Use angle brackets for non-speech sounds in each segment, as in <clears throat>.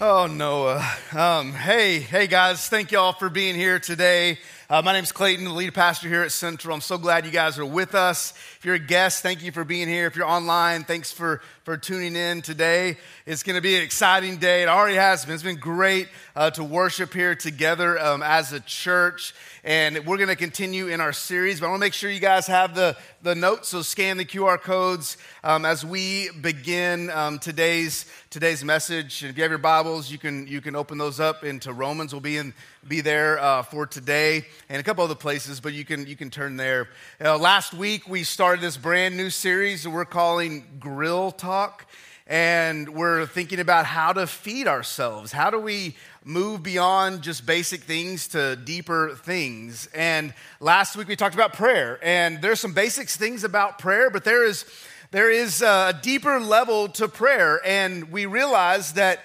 Oh, Noah. Um, hey, hey, guys. Thank y'all for being here today. Uh, my name is Clayton, the lead pastor here at Central. I'm so glad you guys are with us. If you're a guest, thank you for being here. If you're online, thanks for, for tuning in today. It's going to be an exciting day. It already has been. It's been great uh, to worship here together um, as a church. And we're going to continue in our series, but I want to make sure you guys have the, the notes, so scan the QR codes um, as we begin um, today's, today's message. And if you have your Bibles, you can, you can open those up into Romans. We'll be, in, be there uh, for today and a couple other places, but you can, you can turn there. Uh, last week, we started this brand new series that we're calling Grill Talk and we're thinking about how to feed ourselves. How do we move beyond just basic things to deeper things? And last week we talked about prayer, and there's some basic things about prayer, but there is there is a deeper level to prayer, and we realize that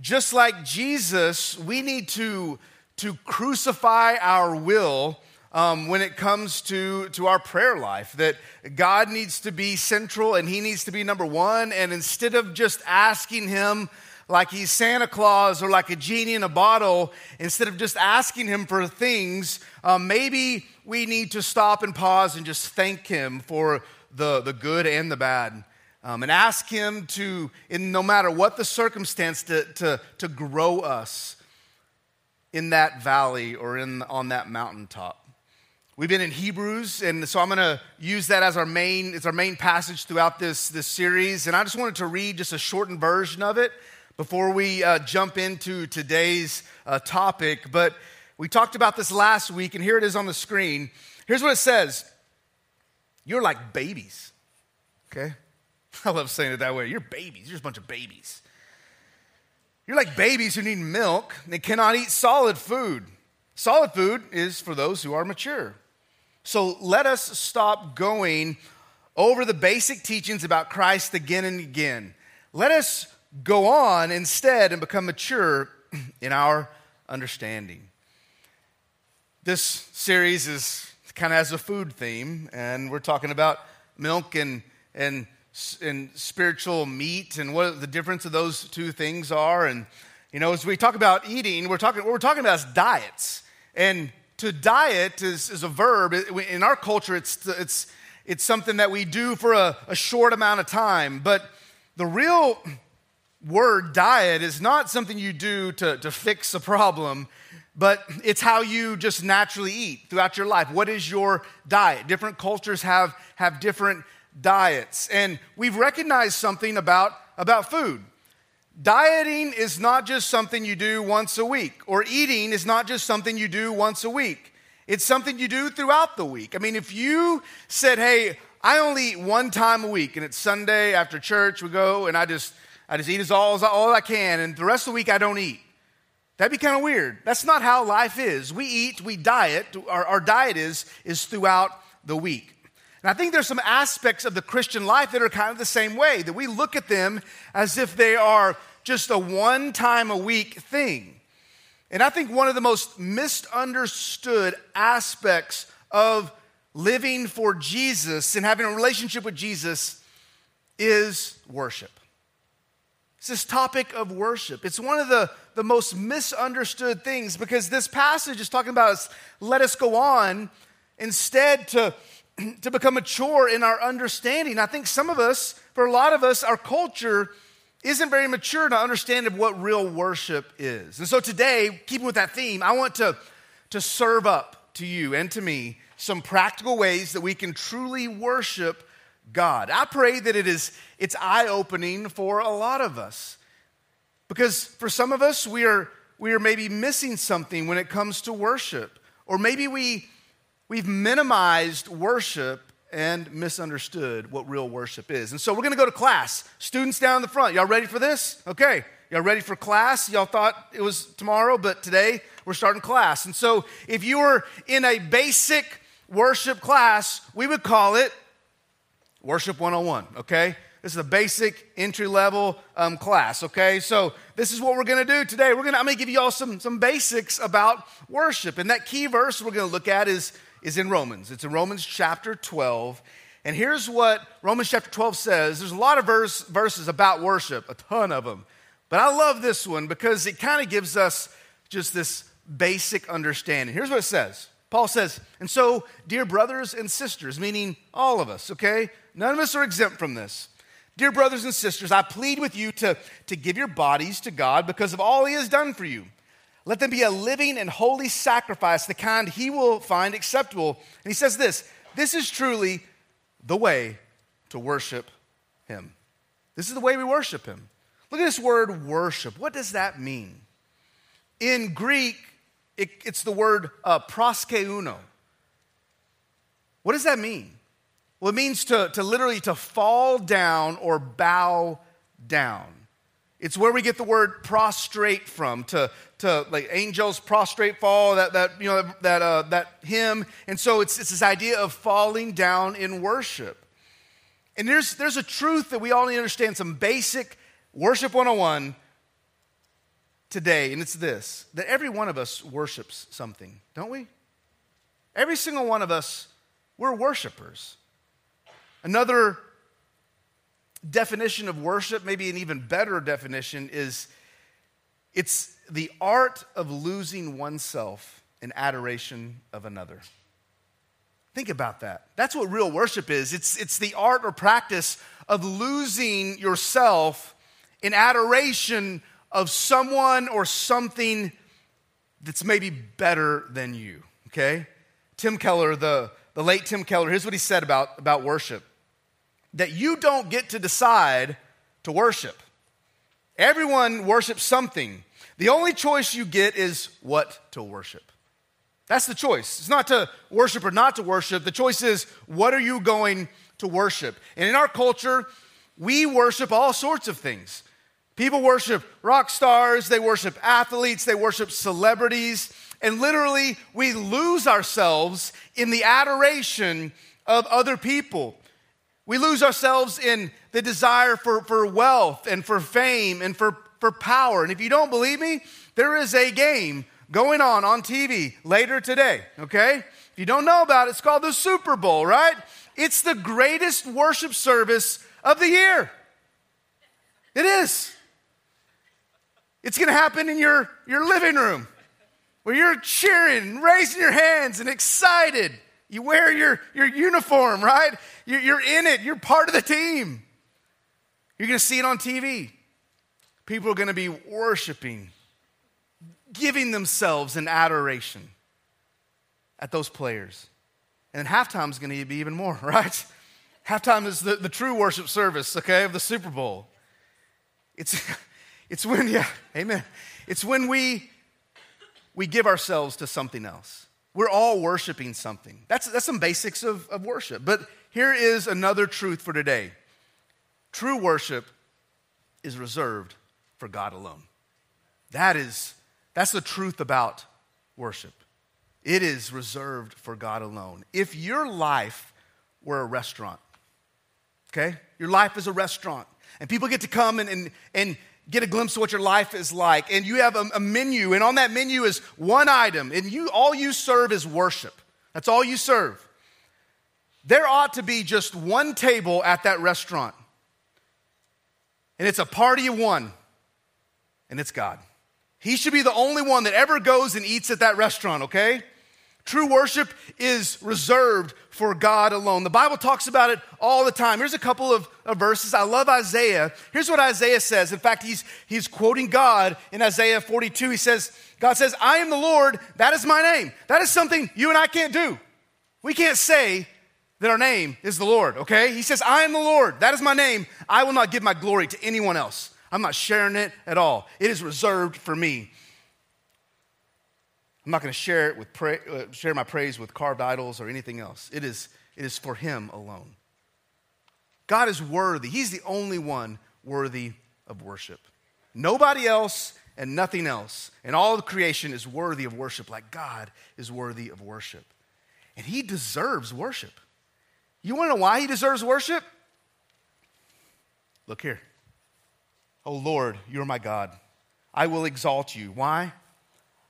just like Jesus, we need to to crucify our will um, when it comes to, to our prayer life, that God needs to be central and He needs to be number one. And instead of just asking Him like He's Santa Claus or like a genie in a bottle, instead of just asking Him for things, um, maybe we need to stop and pause and just thank Him for the, the good and the bad. Um, and ask Him to, in no matter what the circumstance, to, to, to grow us in that valley or in, on that mountaintop. We've been in Hebrews, and so I'm going to use that as our main, it's our main passage throughout this, this series. And I just wanted to read just a shortened version of it before we uh, jump into today's uh, topic. But we talked about this last week, and here it is on the screen. Here's what it says You're like babies, okay? <laughs> I love saying it that way. You're babies, you're just a bunch of babies. You're like babies who need milk, they cannot eat solid food. Solid food is for those who are mature. So let us stop going over the basic teachings about Christ again and again. Let us go on instead and become mature <clears throat> in our understanding. This series is kind of has a food theme, and we're talking about milk and, and, and spiritual meat and what the difference of those two things are. And, you know, as we talk about eating, we're talking, what we're talking about is diets. And to diet is, is a verb. In our culture, it's, it's, it's something that we do for a, a short amount of time. But the real word diet is not something you do to, to fix a problem, but it's how you just naturally eat throughout your life. What is your diet? Different cultures have, have different diets. And we've recognized something about, about food. Dieting is not just something you do once a week, or eating is not just something you do once a week. It's something you do throughout the week. I mean, if you said, hey, I only eat one time a week, and it's Sunday after church, we go, and I just, I just eat as all, as all I can, and the rest of the week I don't eat. That'd be kind of weird. That's not how life is. We eat, we diet, our, our diet is, is throughout the week. And I think there's some aspects of the Christian life that are kind of the same way, that we look at them as if they are just a one time a week thing. And I think one of the most misunderstood aspects of living for Jesus and having a relationship with Jesus is worship. It's this topic of worship. It's one of the, the most misunderstood things because this passage is talking about us, let us go on instead to, <clears throat> to become mature in our understanding. I think some of us, for a lot of us, our culture isn't very mature to understand what real worship is. And so today, keeping with that theme, I want to, to serve up to you and to me some practical ways that we can truly worship God. I pray that it is it's eye-opening for a lot of us. Because for some of us, we are we are maybe missing something when it comes to worship. Or maybe we we've minimized worship and misunderstood what real worship is. And so we're going to go to class. Students down in the front, y'all ready for this? Okay. Y'all ready for class? Y'all thought it was tomorrow, but today we're starting class. And so if you were in a basic worship class, we would call it Worship 101, okay? This is a basic entry level um, class, okay? So this is what we're gonna do today. We're gonna, I'm gonna give you all some, some basics about worship. And that key verse we're gonna look at is is in Romans. It's in Romans chapter 12. And here's what Romans chapter 12 says. There's a lot of verse, verses about worship, a ton of them. But I love this one because it kind of gives us just this basic understanding. Here's what it says Paul says, And so, dear brothers and sisters, meaning all of us, okay? None of us are exempt from this. Dear brothers and sisters, I plead with you to, to give your bodies to God because of all He has done for you. Let them be a living and holy sacrifice, the kind He will find acceptable. And He says this this is truly the way to worship Him. This is the way we worship Him. Look at this word worship. What does that mean? In Greek, it, it's the word uh, proskuneo. What does that mean? Well, it means to, to literally to fall down or bow down. It's where we get the word prostrate from, to, to like angels prostrate fall, that, that, you know, that, uh, that hymn. And so it's, it's this idea of falling down in worship. And there's, there's a truth that we all need to understand, some basic worship 101 today, and it's this that every one of us worships something, don't we? Every single one of us, we're worshipers. Another definition of worship, maybe an even better definition, is it's the art of losing oneself in adoration of another. Think about that. That's what real worship is. It's, it's the art or practice of losing yourself in adoration of someone or something that's maybe better than you, okay? Tim Keller, the, the late Tim Keller, here's what he said about, about worship that you don't get to decide to worship. Everyone worships something. The only choice you get is what to worship. That's the choice. It's not to worship or not to worship. The choice is what are you going to worship? And in our culture, we worship all sorts of things. People worship rock stars, they worship athletes, they worship celebrities, and literally we lose ourselves in the adoration of other people. We lose ourselves in the desire for, for wealth and for fame and for, for power. And if you don't believe me, there is a game going on on TV later today, okay? If you don't know about it, it's called the Super Bowl, right? It's the greatest worship service of the year. It is. It's going to happen in your, your living room where you're cheering, raising your hands, and excited. You wear your, your uniform, right? You're, you're in it, you're part of the team. You're going to see it on TV. People are going to be worshiping, giving themselves in adoration at those players. And halftime is going to be even more, <laughs> right? Halftime is the, the true worship service, okay, of the Super Bowl. It's, <laughs> it's when, yeah, amen. It's when we, we give ourselves to something else. We're all worshiping something. That's, that's some basics of, of worship. But here is another truth for today true worship is reserved for God alone. That is, that's the truth about worship. It is reserved for God alone. If your life were a restaurant, okay? Your life is a restaurant, and people get to come and, and, and get a glimpse of what your life is like, and you have a, a menu, and on that menu is one item, and you all you serve is worship. That's all you serve. There ought to be just one table at that restaurant. And it's a party of one, and it's God. He should be the only one that ever goes and eats at that restaurant, okay? True worship is reserved for God alone. The Bible talks about it all the time. Here's a couple of, of, verses. I love Isaiah. Here's what Isaiah says. In fact, he's, he's quoting God in Isaiah 42. He says, God says, I am the Lord, that is my name. That is something you and I can't do. We can't say, that our name is the Lord, okay? He says, I am the Lord. That is my name. I will not give my glory to anyone else. I'm not sharing it at all. It is reserved for me. I'm not going to share it with uh, share my praise with carved idols or anything else. It is, it is for him alone. God is worthy. He's the only one worthy of worship. Nobody else and nothing else. And all of creation is worthy of worship like God is worthy of worship. And he deserves worship. You want to know why he deserves worship? Look here. Oh Lord, you're my God. I will exalt you. Why?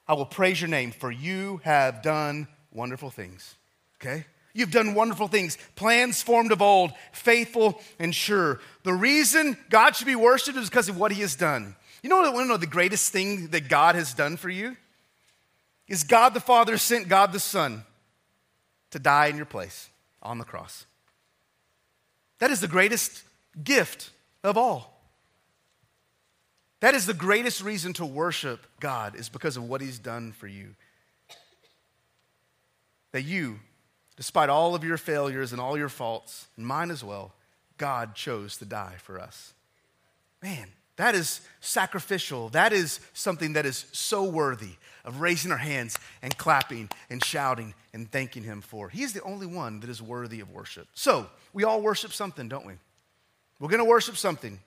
I will praise your name, for you have done wonderful things. Okay? You've done wonderful things, plans formed of old, faithful and sure. The reason God should be worshiped is because of what he has done. You know what want to know the greatest thing that God has done for you? Is God the Father sent God the Son to die in your place on the cross. That is the greatest gift of all. That is the greatest reason to worship God, is because of what He's done for you. That you, despite all of your failures and all your faults, and mine as well, God chose to die for us. Man, that is sacrificial. That is something that is so worthy of raising our hands and clapping and shouting and thanking Him for. He is the only one that is worthy of worship. So, we all worship something, don't we? We're going to worship something.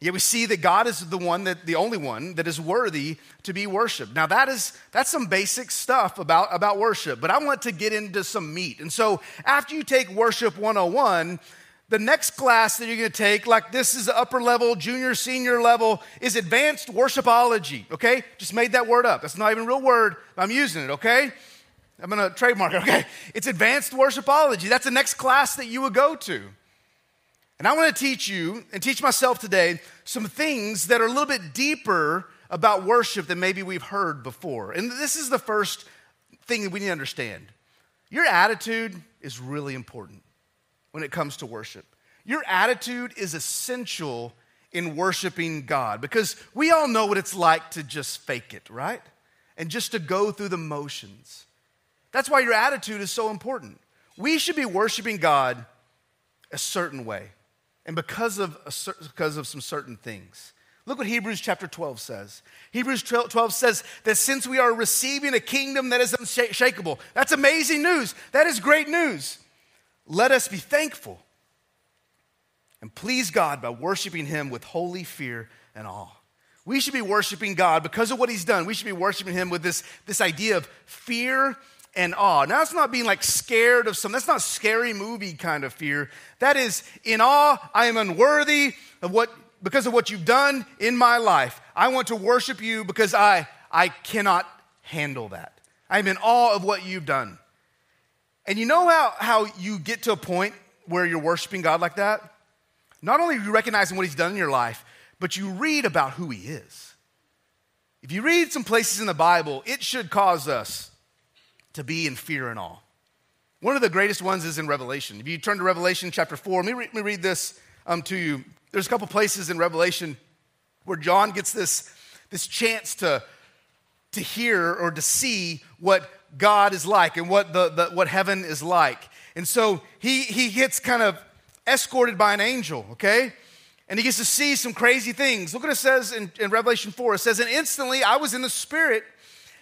Yet we see that God is the one that the only one that is worthy to be worshiped. Now that is that's some basic stuff about, about worship, but I want to get into some meat. And so after you take worship 101, the next class that you're going to take, like this is the upper level, junior, senior level, is advanced worshipology, okay? Just made that word up. That's not even a real word. I'm using it, okay? I'm going to trademark it, okay? It's advanced worshipology. That's the next class that you would go to. And I want to teach you and teach myself today some things that are a little bit deeper about worship than maybe we've heard before. And this is the first thing that we need to understand. Your attitude is really important when it comes to worship. Your attitude is essential in worshiping God because we all know what it's like to just fake it, right? And just to go through the motions. That's why your attitude is so important. We should be worshiping God a certain way and because of, a, because of some certain things. Look what Hebrews chapter 12 says. Hebrews 12 says that since we are receiving a kingdom that is unshakable, that's amazing news. That is great news. Let us be thankful and please God by worshiping Him with holy fear and awe. We should be worshiping God because of what He's done. We should be worshiping Him with this, this idea of fear and awe. Now, that's not being like scared of some, that's not scary movie kind of fear. That is, in awe, I am unworthy of what, because of what you've done in my life. I want to worship you because I, I cannot handle that. I'm in awe of what you've done. And you know how, how you get to a point where you're worshiping God like that? Not only are you recognizing what He's done in your life, but you read about who He is. If you read some places in the Bible, it should cause us to be in fear and awe. One of the greatest ones is in Revelation. If you turn to Revelation chapter 4, let me, re- let me read this um, to you. There's a couple places in Revelation where John gets this, this chance to, to hear or to see what God is like and what, the, the, what heaven is like. And so he, he gets kind of escorted by an angel, okay? And he gets to see some crazy things. Look what it says in, in Revelation 4. It says, And instantly I was in the Spirit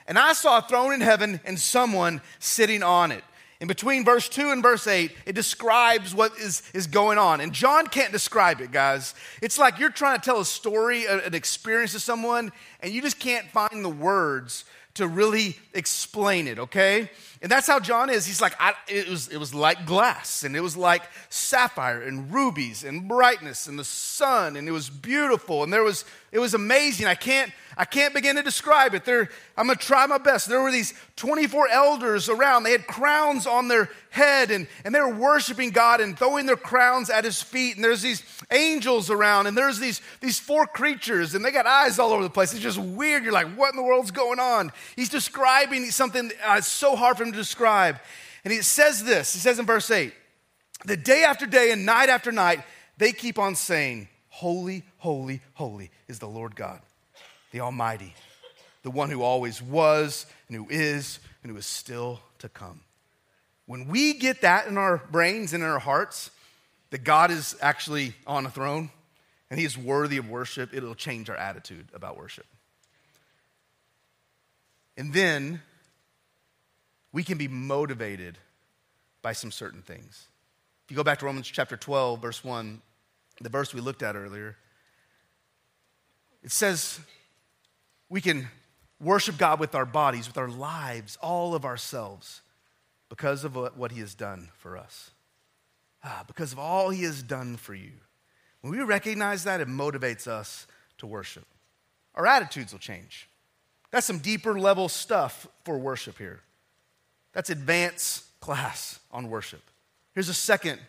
and I saw a throne in heaven and someone sitting on it. In between verse 2 and verse 8, it describes what is, is going on. And John can't describe it, guys. It's like you're trying to tell a story, an experience to someone, and you just can't find the words to really explain it, okay? And that's how John is. He's like, I, it, was, it was like glass, and it was like sapphire and rubies and brightness and the sun, and it was beautiful, and there was, it was amazing. I can't, I can't begin to describe it. There, I'm going to try my best. There were these 24 elders around. They had crowns on their head, and, and they were worshiping God and throwing their crowns at his feet. And there's these angels around, and there's these, these four creatures, and they got eyes all over the place. It's just weird. You're like, what in the world's going on? He's describing something uh, so hard for him to describe. And he says this He says in verse 8, the day after day and night after night, they keep on saying, Holy, holy, holy is the Lord God the Almighty, the one who always was and who is and who is still to come. When we get that in our brains and in our hearts, that God is actually on a throne and he is worthy of worship, it'll change our attitude about worship. And then we can be motivated by some certain things. If you go back to Romans chapter 12, verse 1, the verse we looked at earlier, it says, we can worship God with our bodies, with our lives, all of ourselves, because of what He has done for us. Ah, because of all He has done for you. When we recognize that, it motivates us to worship. Our attitudes will change. That's some deeper level stuff for worship here. That's advanced class on worship. Here's a second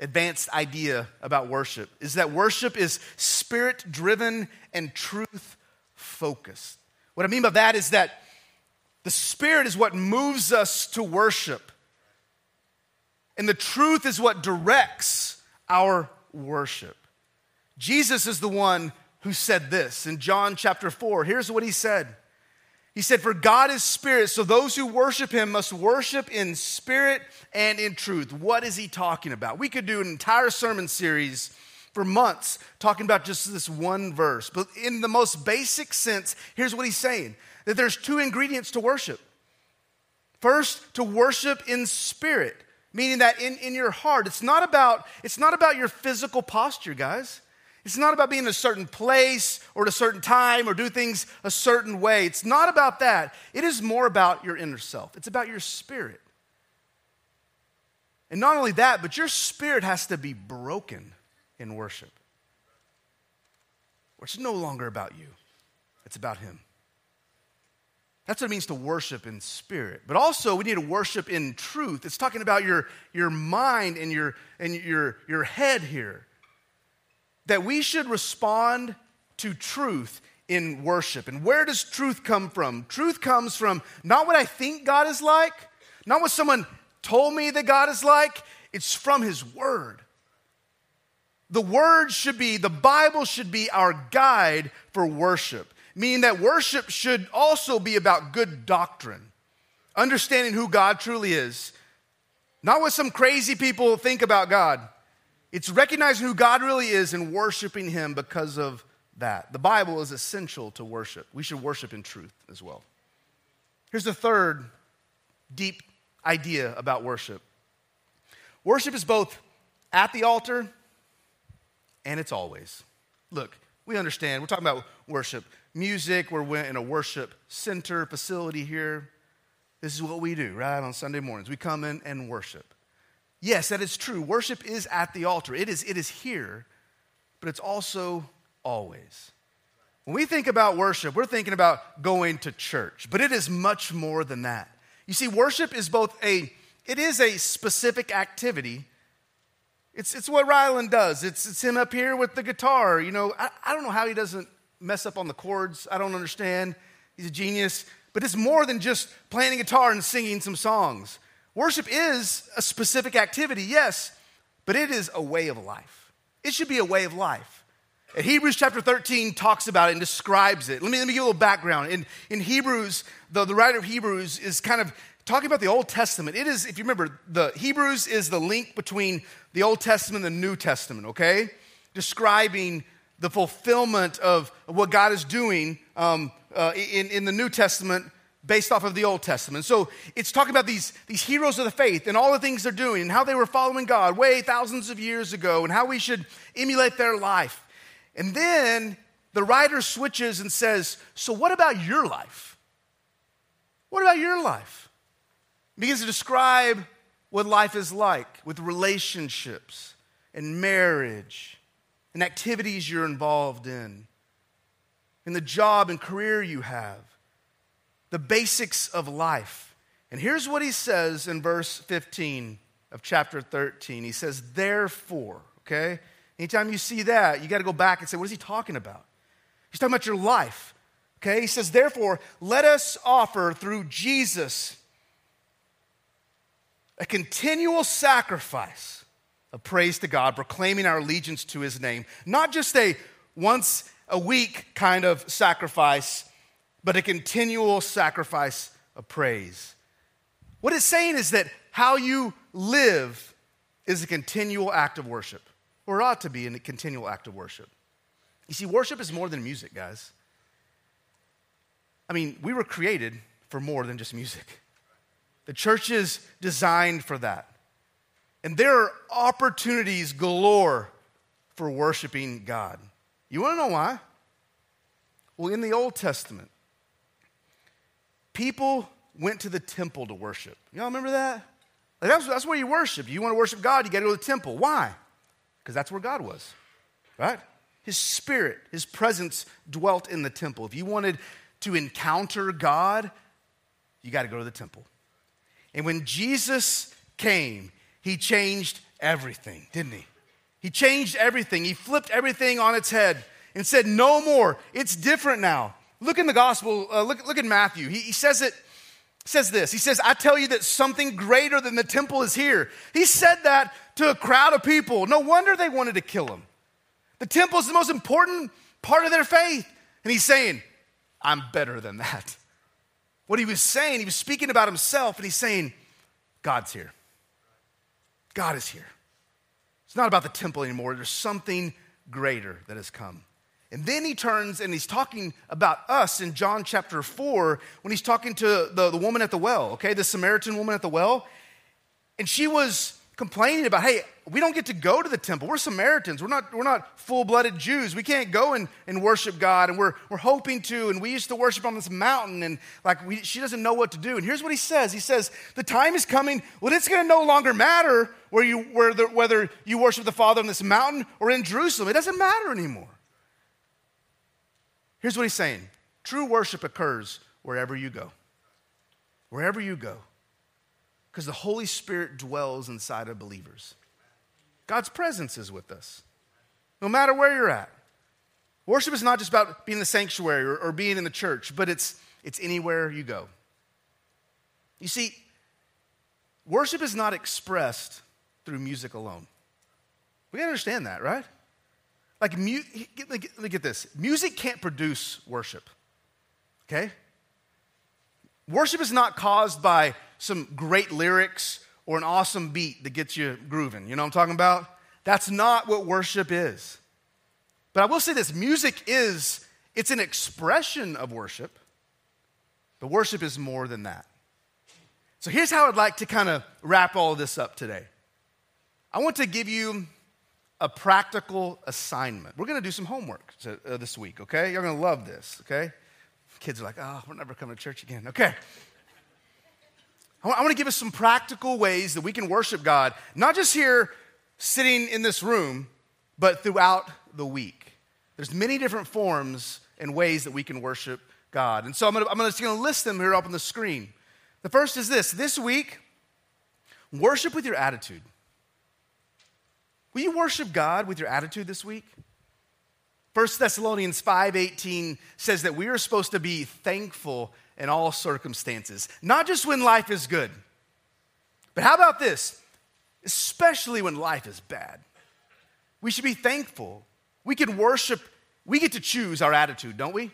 advanced idea about worship is that worship is spirit driven and truth focused. What I mean by that is that the Spirit is what moves us to worship, and the truth is what directs our worship. Jesus is the one who said this in John chapter 4. Here's what he said He said, For God is spirit, so those who worship him must worship in spirit and in truth. What is he talking about? We could do an entire sermon series for months talking about just this one verse. But in the most basic sense, here's what he's saying that there's two ingredients to worship. First, to worship in spirit, meaning that in, in your heart. It's not about, it's not about your physical posture, guys. It's not about being in a certain place or at a certain time or do things a certain way. It's not about that. It is more about your inner self. It's about your spirit. And not only that, but your spirit has to be broken in worship. Where it's no longer about you, it's about Him. That's what it means to worship in spirit. But also, we need to worship in truth. It's talking about your, your mind and, your, and your, your head here that we should respond to truth in worship. And where does truth come from? Truth comes from not what I think God is like, not what someone told me that God is like, it's from His Word. The Word should be, the Bible should be our guide for worship, meaning that worship should also be about good doctrine, understanding who God truly is, not what some crazy people think about God. It's recognizing who God really is and worshiping Him because of that. The Bible is essential to worship. We should worship in truth as well. Here's the third deep idea about worship worship is both at the altar and it's always. Look, we understand. We're talking about worship music. We're in a worship center facility here. This is what we do, right? On Sunday mornings, we come in and worship. Yes, that is true. Worship is at the altar, it is, it is here, but it's also always. When we think about worship, we're thinking about going to church, but it is much more than that. You see, worship is both a it is a specific activity. It's, it's what Ryland does. It's, it's him up here with the guitar. You know, I, I don't know how he doesn't mess up on the chords. I don't understand. He's a genius. But it's more than just playing a guitar and singing some songs. Worship is a specific activity, yes, but it is a way of life. It should be a way of life. And Hebrews chapter 13 talks about it and describes it. Let me, let me give a little background. In, in Hebrews, the, the writer of Hebrews is kind of talking about the Old Testament. It is, if you remember, the Hebrews is the link between the Old Testament and the New Testament, okay? Describing the fulfillment of what God is doing um, uh, in, in the New Testament based off of the Old Testament. So it's talking about these, these heroes of the faith and all the things they're doing and how they were following God way thousands of years ago and how we should emulate their life. And then the writer switches and says, So what about your life? What about your life? Begins to describe what life is like with relationships and marriage and activities you're involved in, and the job and career you have the basics of life. And here's what he says in verse 15 of chapter 13. He says, Therefore, okay? Anytime you see that, you got to go back and say, What is he talking about? He's talking about your life. Okay? He says, Therefore, let us offer through Jesus a continual sacrifice of praise to God, proclaiming our allegiance to his name. Not just a once a week kind of sacrifice, but a continual sacrifice of praise. What it's saying is that how you live is a continual act of worship, or ought to be a continual act of worship. You see, worship is more than music, guys. I mean, we were created for more than just music. The church is designed for that. And there are opportunities galore for worshiping God. You want to know why? Well, in the Old Testament, people went to the temple to worship. Y'all remember that? Like that's, that's where you worship. You want to worship God, you got to go to the temple. Why? Because that's where God was, right? His spirit, his presence dwelt in the temple. If you wanted to encounter God, you got to go to the temple. And when Jesus came, he changed everything, didn't he? He changed everything. He flipped everything on its head. and said, No more. It's different now. Look in the gospel, uh, look, look at Matthew. He, he says it, says this. He says, I tell you that something greater than the temple is here. He said that to a crowd of people. No wonder they wanted to kill him. The temple is the most important part of their faith. And he's saying, I'm better than that. What he was saying, he was speaking about himself, and he's saying, God's here. God is here. It's not about the temple anymore. There's something greater that has come. And then he turns and he's talking about us in John chapter 4 when he's talking to the, the woman at the well, okay, the Samaritan woman at the well. And she was complaining about, hey, we don't get to go to the temple. We're Samaritans. We're not, we're not full blooded Jews. We can't go and, and worship God. And we're, we're hoping to. And we used to worship on this mountain. And like, we, she doesn't know what to do. And here's what he says He says, The time is coming when it's going to no longer matter where you, where the, whether you worship the Father on this mountain or in Jerusalem. It doesn't matter anymore. Here's what he's saying true worship occurs wherever you go. Wherever you go because the Holy Spirit dwells inside of believers. God's presence is with us, no matter where you're at. Worship is not just about being in the sanctuary or, or being in the church, but it's, it's anywhere you go. You see, worship is not expressed through music alone. We gotta understand that, right? Like, mu- look at this music can't produce worship, okay? Worship is not caused by some great lyrics or an awesome beat that gets you grooving. You know what I'm talking about? That's not what worship is. But I will say this music is, it's an expression of worship, but worship is more than that. So here's how I'd like to kind of wrap all of this up today. I want to give you a practical assignment. We're going to do some homework to, uh, this week, okay? You're going to love this, okay? Kids are like, oh, we're never coming to church again. Okay. I want to give us some practical ways that we can worship God, not just here sitting in this room, but throughout the week. There's many different forms and ways that we can worship God. And so I'm, gonna, I'm just going to list them here up on the screen. The first is this this week, worship with your attitude. Will you worship God with your attitude this week? 1 Thessalonians 5:18 says that we are supposed to be thankful in all circumstances, not just when life is good. But how about this? Especially when life is bad. We should be thankful. We can worship, we get to choose our attitude, don't we?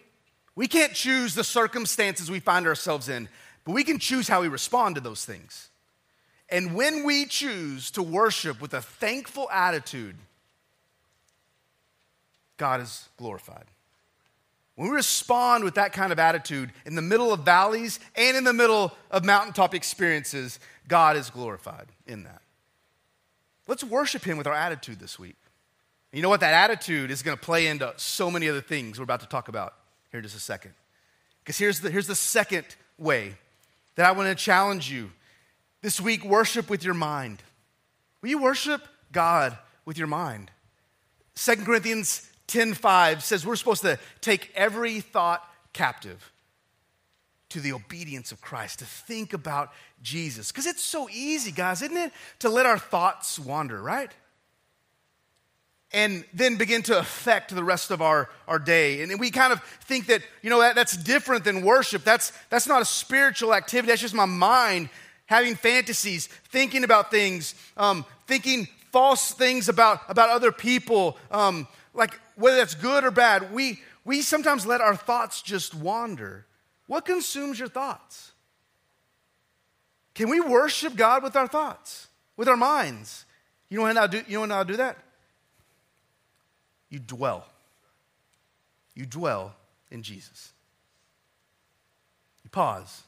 We can't choose the circumstances we find ourselves in, but we can choose how we respond to those things. And when we choose to worship with a thankful attitude, God is glorified. When we respond with that kind of attitude in the middle of valleys and in the middle of mountaintop experiences, God is glorified in that. Let's worship Him with our attitude this week. You know what? That attitude is going to play into so many other things we're about to talk about here in just a second. Because here's the, here's the second way that I want to challenge you this week worship with your mind. Will you worship God with your mind? 2 Corinthians 10:5 says we're supposed to take every thought captive to the obedience of Christ, to think about Jesus. Because it's so easy, guys, isn't it? To let our thoughts wander, right? And then begin to affect the rest of our, our day. And we kind of think that, you know, that, that's different than worship. That's, that's not a spiritual activity. That's just my mind having fantasies, thinking about things, um, thinking false things about, about other people, um, like whether that's good or bad, we, we sometimes let our thoughts just wander. What consumes your thoughts? Can we worship God with our thoughts, with our minds? You know how to do, you know how to do that? You dwell. You dwell in Jesus. You pause.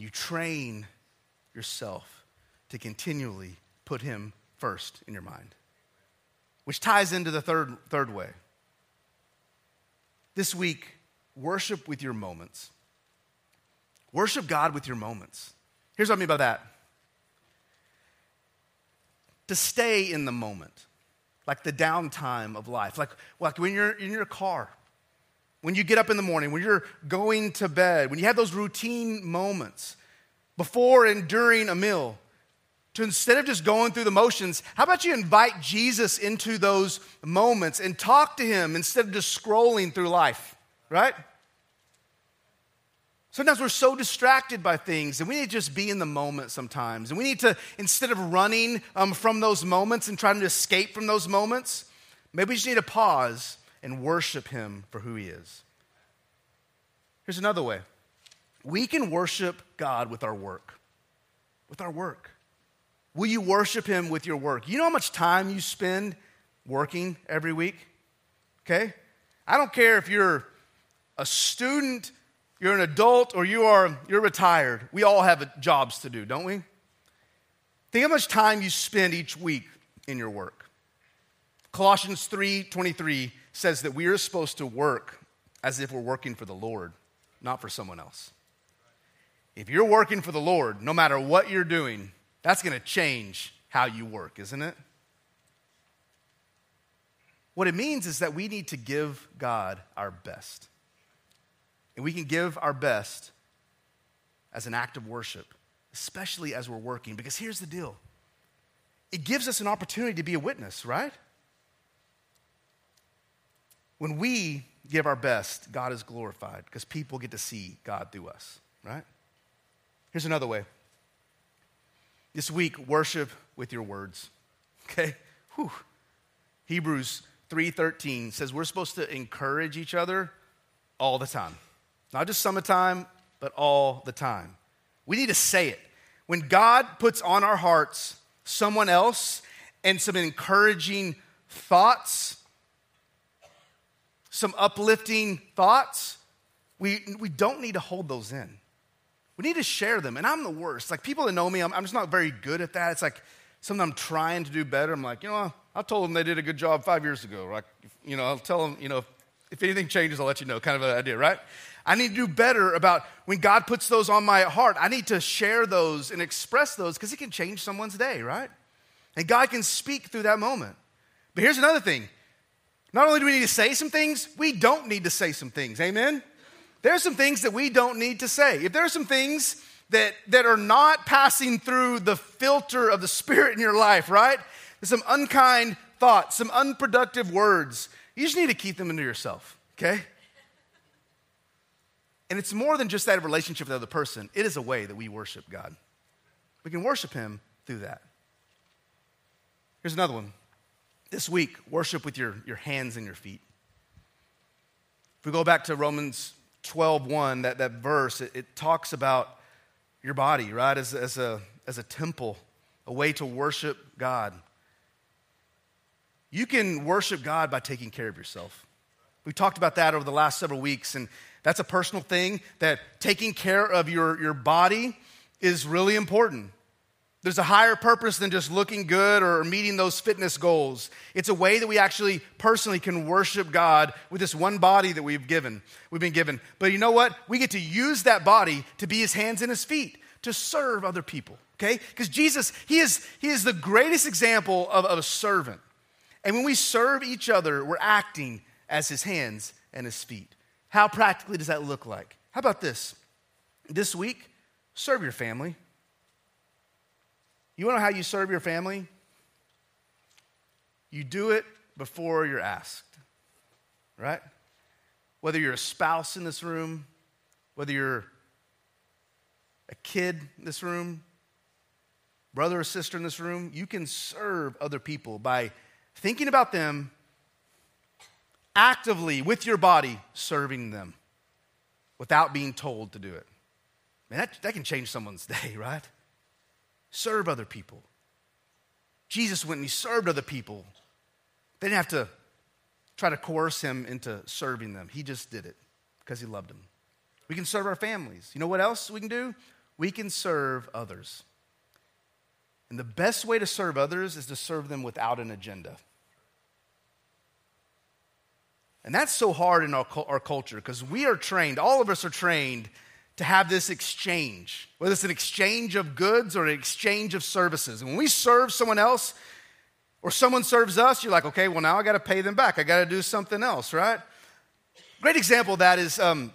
You train yourself to continually put Him first in your mind which ties into the third, third way. This week, worship with your moments. Worship God with your moments. Here's what I mean by that to stay in the moment, like the downtime of life, like, like when you're in your car, when you get up in the morning, when you're going to bed, when you have those routine moments before and during a meal, to instead of just going through the motions, how about you invite Jesus into those moments and talk to him instead of just scrolling through life, right? Sometimes we're so distracted by things, and we need to just be in the moment sometimes. And we need to, instead of running um, from those moments and trying to escape from those moments, maybe we just need to pause and worship Him for who He is. Here's another way we can worship God with our work. With our work. Will you worship Him with your work? You know how much time you spend working every week? Okay? I don't care if you're a student you're an adult or you are you're retired. We all have jobs to do, don't we? Think how much time you spend each week in your work. Colossians 3:23 says that we are supposed to work as if we're working for the Lord, not for someone else. If you're working for the Lord, no matter what you're doing, that's going to change how you work, isn't it? What it means is that we need to give God our best. And we can give our best as an act of worship, especially as we're working. Because here's the deal it gives us an opportunity to be a witness, right? When we give our best, God is glorified because people get to see God through us, right? Here's another way. This week, worship with your words. Okay? Whew. Hebrews 3:13 says we're supposed to encourage each other all the time. Not just summertime, but all the time. We need to say it. When God puts on our hearts someone else and some encouraging thoughts, some uplifting thoughts, we, we don't need to hold those in. We need to share them. And I'm the worst. Like people that know me, I'm, I'm just not very good at that. It's like something I'm trying to do better. I'm like, you know, I told them they did a good job five years ago. Like, you know, I'll tell them, you know, if anything changes, I'll let you know, kind of an idea, right? I need to do better about when God puts those on my heart. I need to share those and express those because it can change someone's day, right? And God can speak through that moment. But here's another thing not only do we need to say some things, we don't need to say some things. Amen? There are some things that we don't need to say. If there are some things that, that are not passing through the filter of the Spirit in your life, right? There's some unkind thoughts, some unproductive words. You just need to keep them into yourself, okay? And it's more than just that relationship with the other person, it is a way that we worship God. We can worship Him through that. Here's another one. This week, worship with your, your hands and your feet. If we go back to Romans 12 1, that, that verse, it, it talks about your body, right, as, as, a, as a temple, a way to worship God. You can worship God by taking care of yourself. We've talked about that over the last several weeks, and that's a personal thing that taking care of your, your body is really important. There's a higher purpose than just looking good or meeting those fitness goals. It's a way that we actually personally can worship God with this one body that we've given, we've been given. But you know what? We get to use that body to be his hands and his feet, to serve other people. Okay? Because Jesus, he is, he is the greatest example of, of a servant. And when we serve each other, we're acting as his hands and his feet. How practically does that look like? How about this? This week, serve your family. You want to know how you serve your family? You do it before you're asked, right? Whether you're a spouse in this room, whether you're a kid in this room, brother or sister in this room, you can serve other people by thinking about them actively with your body serving them without being told to do it. Man, that, that can change someone's <laughs> day, right? Serve other people. Jesus went and he served other people. They didn't have to try to coerce him into serving them. He just did it because he loved them. We can serve our families. You know what else we can do? We can serve others. And the best way to serve others is to serve them without an agenda. And that's so hard in our, our culture because we are trained, all of us are trained to have this exchange, whether it's an exchange of goods or an exchange of services. And when we serve someone else or someone serves us, you're like, okay, well, now I got to pay them back. I got to do something else, right? Great example of that is um,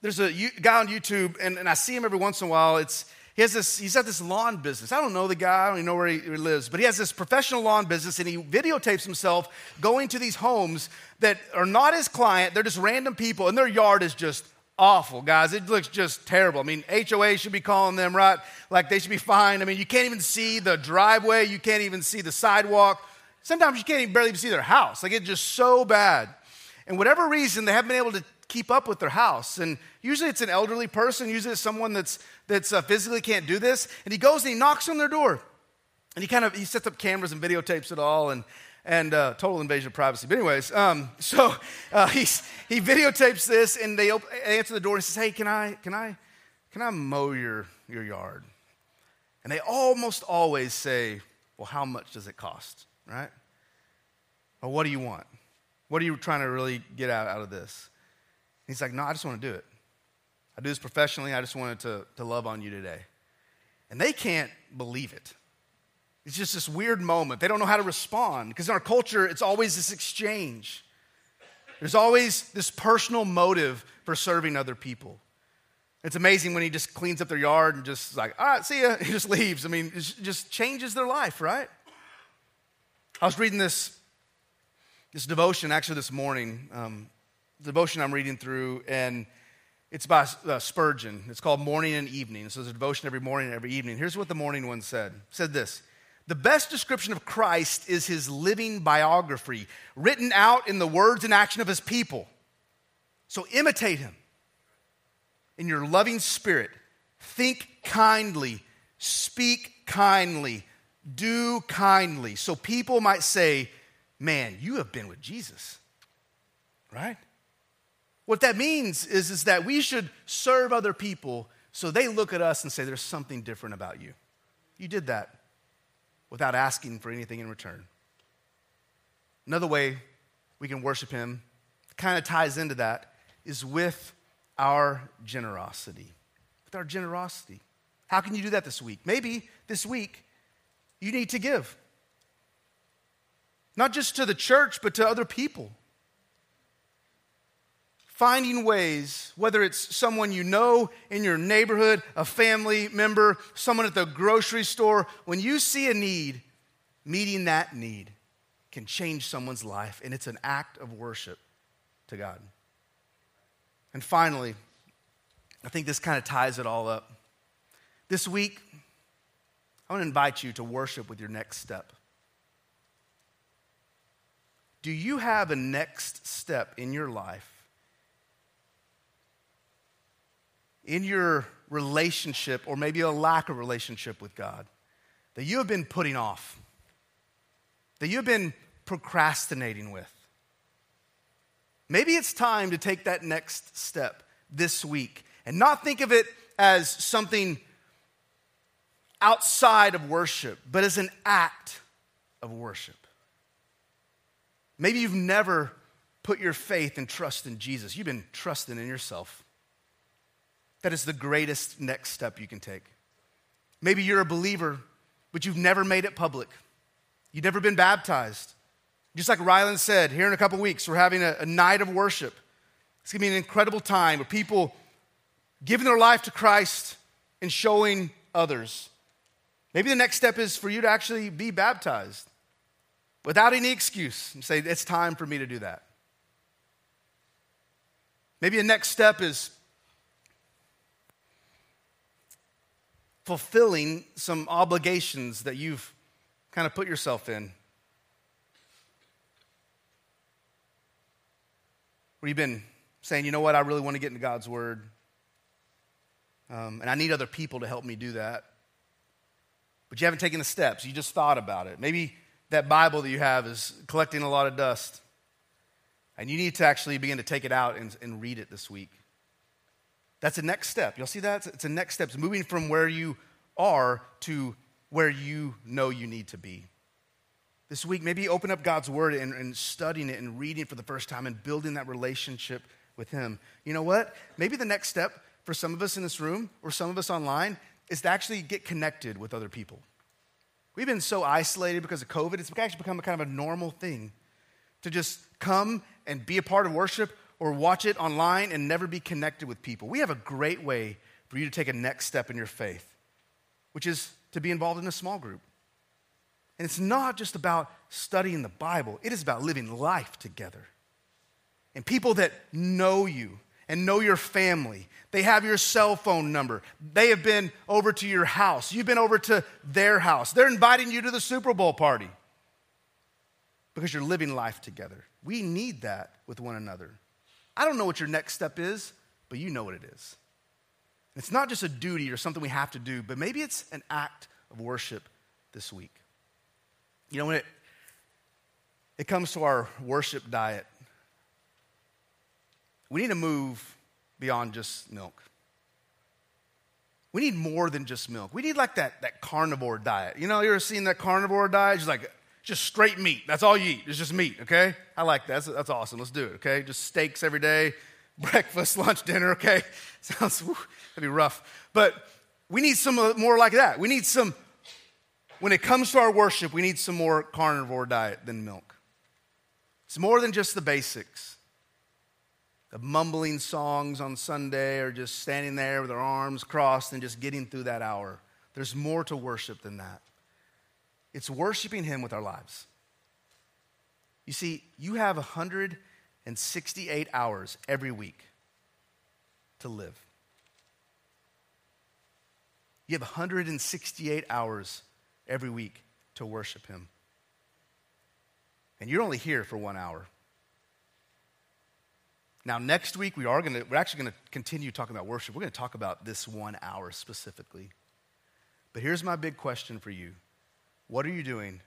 there's a guy on YouTube, and, and I see him every once in a while. It's, He has this, he's got this lawn business. I don't know the guy, I don't even know where he, he lives, but he has this professional lawn business and he videotapes himself going to these homes that are not his client. They're just random people and their yard is just awful, guys. It looks just terrible. I mean, HOA should be calling them, right? Like they should be fined. I mean, you can't even see the driveway, you can't even see the sidewalk. Sometimes you can't even barely see their house. Like it's just so bad. And whatever reason, they haven't been able to keep up with their house. And usually it's an elderly person, usually it's someone that's, that's uh, physically can't do this. And he goes and he knocks on their door. And he kind of, he sets up cameras and videotapes it all and, and uh, total invasion of privacy. But anyways, um, <laughs> so uh, he's, he videotapes this and they open, they answer the door and says, hey, can I, can I, can I mow your, your yard? And they almost always say, well, how much does it cost, right? Or what do you want? What are you trying to really get out, out of this? He's like, No, I just want to do it. I do this professionally. I just wanted to, to love on you today. And they can't believe it. It's just this weird moment. They don't know how to respond because in our culture, it's always this exchange. There's always this personal motive for serving other people. It's amazing when he just cleans up their yard and just like, all right, see ya. <laughs> He just leaves. I mean, it just changes their life, right? I was reading this, this devotion actually this morning. Um, devotion I'm reading through, and it's by uh, Spurgeon. It's called Morning and Evening. So there's a devotion every morning and every evening. Here's what the morning one said. It said this. The best description of Christ is his living biography, written out in the words and action of his people. So imitate him in your loving spirit. Think kindly, speak kindly, do kindly, so people might say, Man, you have been with Jesus, right? What that means is, is that we should serve other people so they look at us and say, There's something different about you. You did that without asking for anything in return. Another way we can worship Him, kind of ties into that, is with our generosity. With our generosity. How can you do that this week? Maybe this week you need to give. Not just to the church, but to other people finding ways, whether it's someone you know in your neighborhood, a family member, someone at the grocery store, when you see a need, meeting that need can change someone's life, and it's an act of worship to God. And finally, I think this kind of ties it all up. This week, I want to invite you to worship with your next step. Do you have a next step in your life in your relationship, or maybe a lack of relationship with God, that you have been putting off, that you've been procrastinating with. Maybe it's time to take that next step this week and not think of it as something outside of worship, but as an act of worship. Maybe you've never put your faith and trust in Jesus, you've been trusting in yourself. That is the greatest next step you can take. Maybe you're a believer, but you've never made it public. You've never been baptized. Just like Rylan said, here in a couple weeks, we're having a, a night of worship. It's gonna be an incredible time of people giving their life to Christ and showing others. Maybe the next step is for you to actually be baptized without any excuse and say, it's time for me to do that. Maybe the next step is fulfilling some obligations that you've kind of put yourself in. Where you've been saying, you know what, I really want to get into God's Word. Um, and I need other people to help me do that. But you haven't taken the steps, you just thought about it. Maybe that Bible that you have is collecting a lot of dust. And you need to actually begin to take it out and, and read it this week. That's a next step. You'll see that? It's a next step. It's moving from where you are to where you know you need to be. This week, maybe open up God's Word and, and studying it and reading it for the first time and building that relationship with Him. You know what? Maybe the next step for some of us in this room or some of us online is to actually get connected with other people. We've been so isolated because of COVID, it's actually become a kind of a normal thing to just come and be a part of worship or watch it online and never be connected with people. We have a great way for you to take a next step in your faith. which is to be involved in a small group. And it's not just about studying the Bible, it is about living life together. And people that know you and know your family, they have your cell phone number. They have been over to your house. You've been over to their house. They're inviting you to the Super Bowl party because you're living life together. We need that with one another. I don't know what your next step is, but you know what it is. It's not just a duty or something we have to do, but maybe it's an act of worship this week. You know, when it, it comes to our worship diet, we need to move beyond just milk. We need more than just milk. We need like that, that carnivore diet. You know, you ever seen that carnivore diet? It's like just straight meat. That's all you eat. It's just meat, okay? I like that. That's, that's awesome. Let's do it, okay? Just steaks every day, <laughs> breakfast, lunch, dinner, okay? <laughs> Sounds, whew, that'd be rough. But we need some uh, more like that. We need some when it comes to our worship, we need some more carnivore diet than milk. It's more than just the basics of mumbling songs on Sunday or just standing there with our arms crossed and just getting through that hour. There's more to worship than that. It's worshiping Him with our lives. You see, you have 168 hours every week to live. You have 168 hours every week to worship Him. And you're only here for one hour. Now, next week, we are gonna, we're actually going to continue talking about worship. We're going to talk about this one hour specifically. But here's my big question for you What are you doing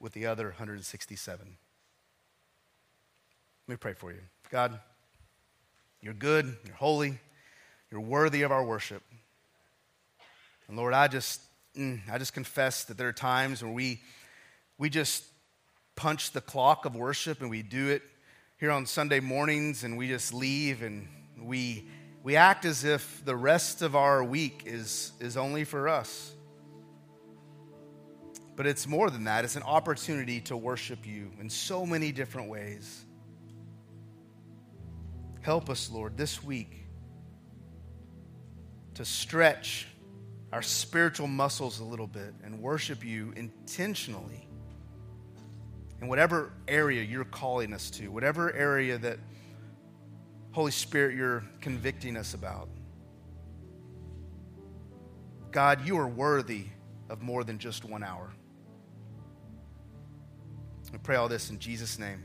with the other 167? Let me pray for you. God, you're good, you're holy, you're worthy of our worship. And Lord, I just mm, I just confess that there are times where we, we just punch the clock of worship and we do it here on Sunday mornings and we just leave and we, we act as if the rest of our week is, is only for us. But it's more than that, it's an opportunity to worship you in so many different ways. Help us, Lord, this week to stretch our spiritual muscles a little bit and worship you intentionally in whatever area you're calling us to, whatever area that Holy Spirit you're convicting us about. God, you are worthy of more than just one hour. I pray all this in Jesus' name.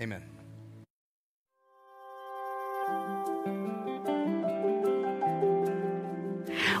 Amen.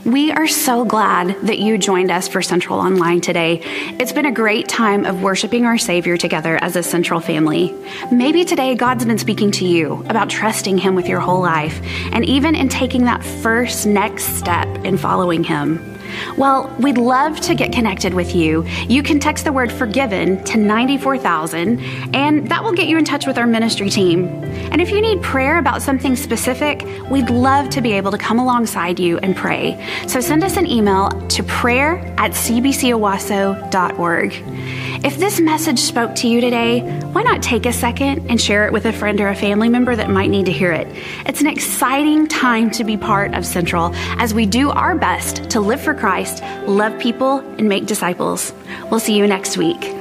We are so glad that you joined us for Central Online today. It's been a great time of worshiping our Savior together as a Central family. Maybe today God's been speaking to you about trusting Him with your whole life and even in taking that first next step in following Him. Well, we'd love to get connected with you. You can text the word forgiven to 94,000, and that will get you in touch with our ministry team. And if you need prayer about something specific, we'd love to be able to come alongside you and pray. So send us an email to prayer at cbcowasso.org. If this message spoke to you today, why not take a second and share it with a friend or a family member that might need to hear it? It's an exciting time to be part of Central as we do our best to live for Christ, love people, and make disciples. We'll see you next week.